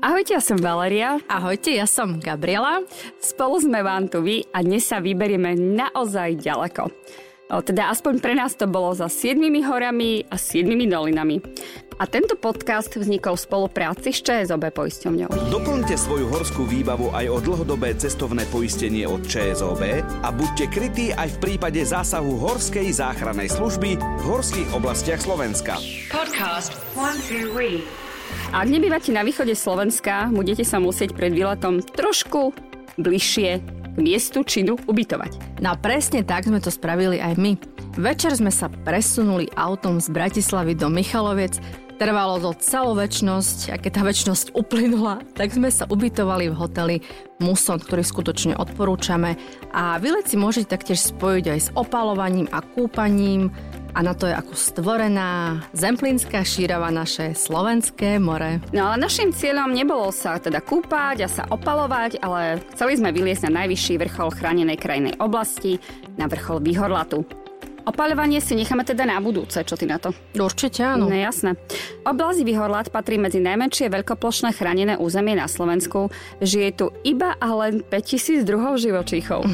Ahojte, ja som Valeria. Ahojte, ja som Gabriela. Spolu sme vám tu vy a dnes sa vyberieme naozaj ďaleko. O, teda aspoň pre nás to bolo za siedmimi horami a siedmimi dolinami. A tento podcast vznikol v spolupráci s ČSOB poisťovňou. Doplňte svoju horskú výbavu aj o dlhodobé cestovné poistenie od ČSOB a buďte krytí aj v prípade zásahu Horskej záchrannej služby v horských oblastiach Slovenska. Podcast One, two, ak nebývate na východe Slovenska, budete sa musieť pred výletom trošku bližšie k miestu činu ubytovať. No presne tak sme to spravili aj my. Večer sme sa presunuli autom z Bratislavy do Michaloviec, trvalo to celú väčnosť a keď tá väčnosť uplynula, tak sme sa ubytovali v hoteli Muson, ktorý skutočne odporúčame a výlet si môžete taktiež spojiť aj s opalovaním a kúpaním, a na to je ako stvorená Zemplínska šírava naše slovenské more. No ale našim cieľom nebolo sa teda kúpať a sa opalovať, ale chceli sme vyliesť na najvyšší vrchol chránenej krajnej oblasti, na vrchol Výhorlatu. Opaľovanie si necháme teda na budúce, čo ty na to? Určite áno. No jasné. Oblasť Vyhorlat patrí medzi najmenšie veľkoplošné chránené územie na Slovensku. Žije tu iba a len 5000 druhov živočíchov.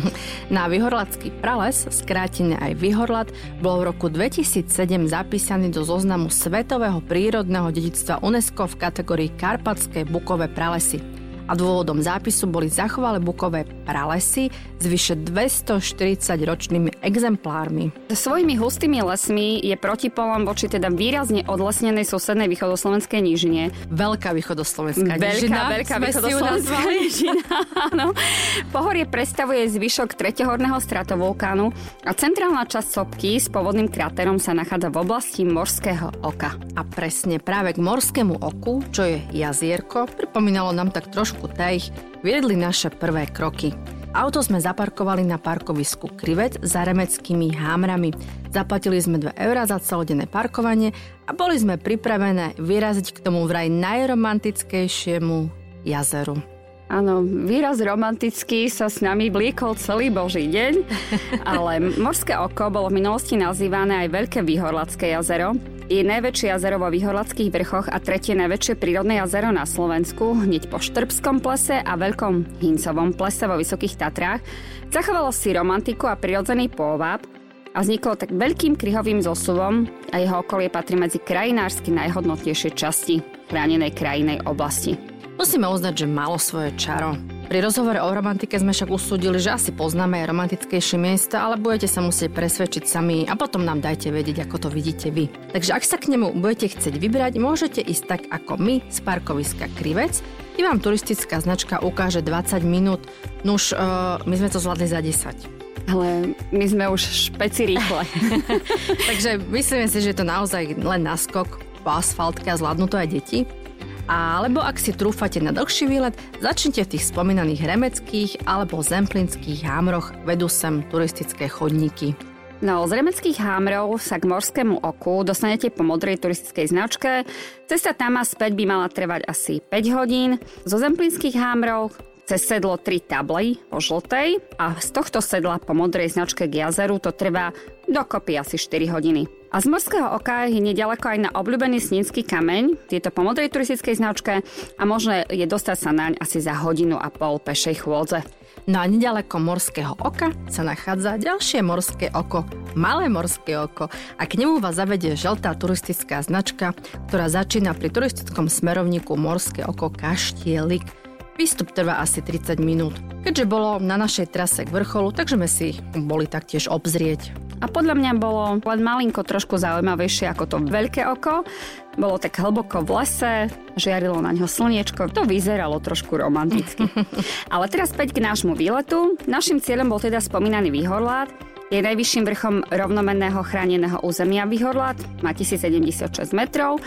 na Vyhorlatský prales, skrátene aj Vyhorlat, bol v roku 2007 zapísaný do zoznamu Svetového prírodného dedictva UNESCO v kategórii Karpatské bukové pralesy a dôvodom zápisu boli zachovalé bukové pralesy s vyše 240 ročnými exemplármi. Svojimi hustými lesmi je protipolom voči teda výrazne odlesnenej susednej východoslovenskej nížine. Veľká východoslovenská nížina. Veľká, veľká východoslovenská nížina. Áno. Pohorie predstavuje zvyšok treťohorného stratovulkánu a centrálna časť sopky s pôvodným kráterom sa nachádza v oblasti Morského oka. A presne práve k Morskému oku, čo je jazierko, pripomínalo nám tak trošku Tejch viedli naše prvé kroky. Auto sme zaparkovali na parkovisku Krivec za remeckými hámrami. Zaplatili sme 2 eurá za celodenné parkovanie a boli sme pripravené vyraziť k tomu vraj najromantickejšiemu jazeru. Áno, výraz romantický sa s nami blíkol celý boží deň, ale Morské oko bolo v minulosti nazývané aj Veľké Výhorlacké jazero. Je najväčšie jazero vo Výhorlackých vrchoch a tretie najväčšie prírodné jazero na Slovensku, hneď po Štrbskom plese a Veľkom Hincovom plese vo Vysokých Tatrách. Zachovalo si romantiku a prirodzený pôvab a vzniklo tak veľkým kryhovým zosuvom a jeho okolie patrí medzi krajinársky najhodnotnejšie časti chránenej krajinej oblasti. Musíme uznať, že malo svoje čaro. Pri rozhovore o romantike sme však usúdili, že asi poznáme aj romantickejšie miesta, ale budete sa musieť presvedčiť sami a potom nám dajte vedieť, ako to vidíte vy. Takže ak sa k nemu budete chcieť vybrať, môžete ísť tak ako my z parkoviska Krivec, kde vám turistická značka ukáže 20 minút. Nuž, uh, my sme to zvládli za 10. Ale my sme už špeci rýchle. Takže myslíme si, že je to naozaj len naskok po asfaltke a zvládnu to aj deti. Alebo ak si trúfate na dlhší výlet, začnite v tých spomínaných remeckých alebo zemplinských hámroch, vedú sem turistické chodníky. No, z remeckých hámrov sa k morskému oku dostanete po modrej turistickej značke. Cesta tam a späť by mala trvať asi 5 hodín. Zo zemplínskych hámrov cez sedlo 3 tably po žltej a z tohto sedla po modrej značke k jazeru to trvá dokopy asi 4 hodiny. A z morského oka je nedaleko aj na obľúbený snínsky kameň, tieto po modrej turistickej značke a možné je dostať sa naň asi za hodinu a pol pešej chôdze. No a nedaleko morského oka sa nachádza ďalšie morské oko, malé morské oko a k nemu vás zavedie žltá turistická značka, ktorá začína pri turistickom smerovníku Morské oko Kaštielik. Výstup trvá asi 30 minút. Keďže bolo na našej trase k vrcholu, takže sme si boli taktiež obzrieť. A podľa mňa bolo len malinko trošku zaujímavejšie ako to veľké oko. Bolo tak hlboko v lese, žiarilo na ňo slniečko, to vyzeralo trošku romanticky. Ale teraz späť k nášmu výletu. Našim cieľom bol teda spomínaný Výhorlát, je najvyšším vrchom rovnomenného chráneného územia Výhorlát, má 1076 metrov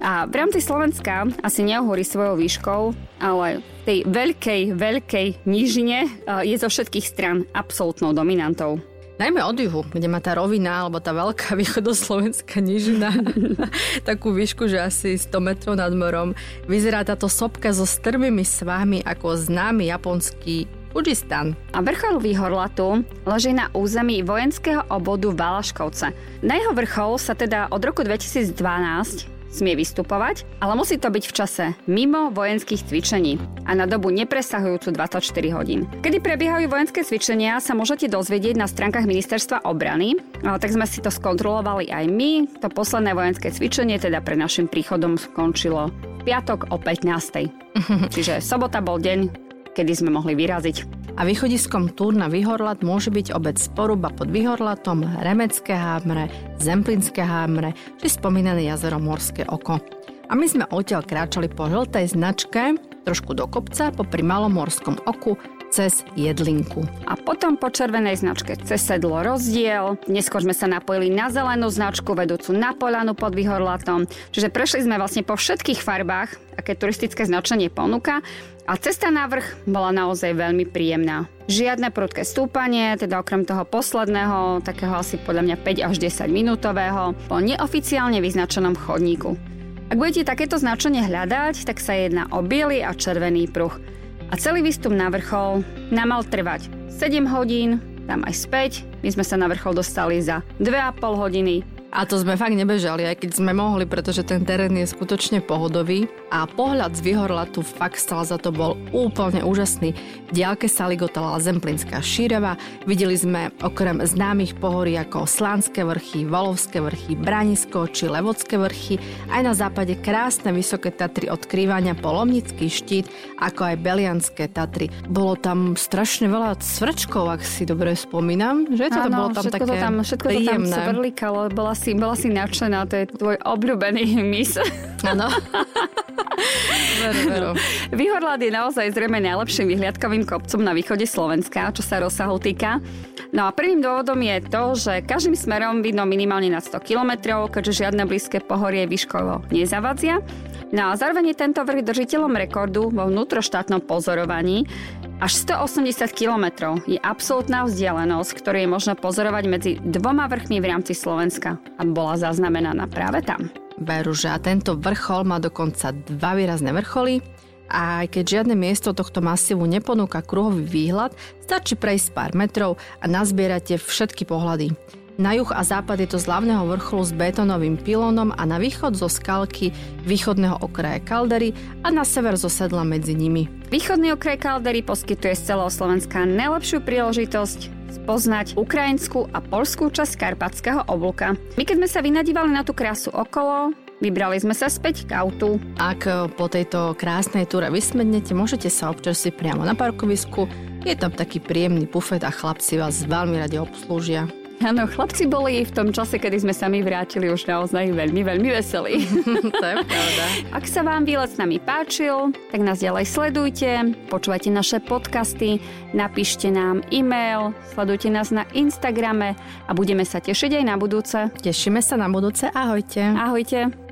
a v rámci Slovenska asi neohorí svojou výškou, ale tej veľkej, veľkej nížine eh, je zo všetkých stran absolútnou dominantou. Najmä od juhu, kde má tá rovina, alebo tá veľká východoslovenská nižina, takú výšku, že asi 100 metrov nad morom, vyzerá táto sopka so strmými svahmi ako známy japonský Fujistan. A vrchol Výhorlatu leží na území vojenského obodu Valaškovce. Na jeho vrchol sa teda od roku 2012 smie vystupovať, ale musí to byť v čase mimo vojenských cvičení a na dobu nepresahujúcu 24 hodín. Kedy prebiehajú vojenské cvičenia, sa môžete dozvedieť na stránkach ministerstva obrany, ale tak sme si to skontrolovali aj my. To posledné vojenské cvičenie teda pre našim príchodom skončilo piatok o 15. Čiže sobota bol deň, kedy sme mohli vyraziť. A východiskom túr na Vyhorlat môže byť obec Poruba pod Vyhorlatom, Remecké hámre, Zemplinské hámre či spomínané jazero Morské oko. A my sme odtiaľ kráčali po žltej značke, trošku do kopca, po pri Malomorskom oku, cez jedlinku. A potom po červenej značke cez sedlo rozdiel. Neskôr sme sa napojili na zelenú značku vedúcu na Polanu pod Vyhorlatom. Čiže prešli sme vlastne po všetkých farbách, aké turistické značenie ponúka a cesta na vrch bola naozaj veľmi príjemná. Žiadne prudké stúpanie, teda okrem toho posledného, takého asi podľa mňa 5 až 10 minútového, po neoficiálne vyznačenom chodníku. Ak budete takéto značenie hľadať, tak sa jedná o biely a červený pruh. A celý výstup na vrchol nám mal trvať 7 hodín, tam aj späť. My sme sa na vrchol dostali za 2,5 hodiny a to sme fakt nebežali, aj keď sme mohli, pretože ten terén je skutočne pohodový a pohľad z Vyhorlatu fakt stal za to bol úplne úžasný. V diálke sa ligotala Zemplinská šíreva, videli sme okrem známych pohorí ako Slánske vrchy, Volovské vrchy, Branisko či Levodské vrchy, aj na západe krásne vysoké Tatry od Krývania po Lomnický štít, ako aj Belianské Tatry. Bolo tam strašne veľa svrčkov, ak si dobre spomínam, že to, Áno, bolo tam všetko také to tam, všetko príjemné. to tam bola si, bola si nadšená, to je tvoj obľúbený mis. Áno. veru, veru. Vyhorlad je naozaj zrejme najlepším vyhliadkovým kopcom na východe Slovenska, čo sa rozsahu týka. No a prvým dôvodom je to, že každým smerom vidno minimálne na 100 km, keďže žiadne blízke pohorie výškovo nezavadzia. No a zároveň je tento vrch držiteľom rekordu vo vnútroštátnom pozorovaní. Až 180 km je absolútna vzdialenosť, ktorú je možno pozorovať medzi dvoma vrchmi v rámci Slovenska a bola zaznamenaná práve tam. Veru, že a tento vrchol má dokonca dva výrazné vrcholy, a aj keď žiadne miesto tohto masívu neponúka kruhový výhľad, stačí prejsť pár metrov a nazbierate všetky pohľady. Na juh a západ je to z hlavného vrcholu s betónovým pilónom a na východ zo skalky východného okraja kaldery a na sever zo sedla medzi nimi. Východný okraj kaldery poskytuje z celého Slovenska najlepšiu príležitosť spoznať ukrajinskú a polskú časť karpatského oblúka. My keď sme sa vynadívali na tú krásu okolo, Vybrali sme sa späť k autu. Ak po tejto krásnej túre vysmednete, môžete sa občerstviť priamo na parkovisku. Je tam taký príjemný bufet a chlapci vás veľmi radi obslúžia. Áno, chlapci boli v tom čase, kedy sme sa my vrátili už naozaj veľmi, veľmi veselí. to je pravda. Ak sa vám výlet s nami páčil, tak nás ďalej sledujte, počúvajte naše podcasty, napíšte nám e-mail, sledujte nás na Instagrame a budeme sa tešiť aj na budúce. Tešíme sa na budúce, ahojte. Ahojte.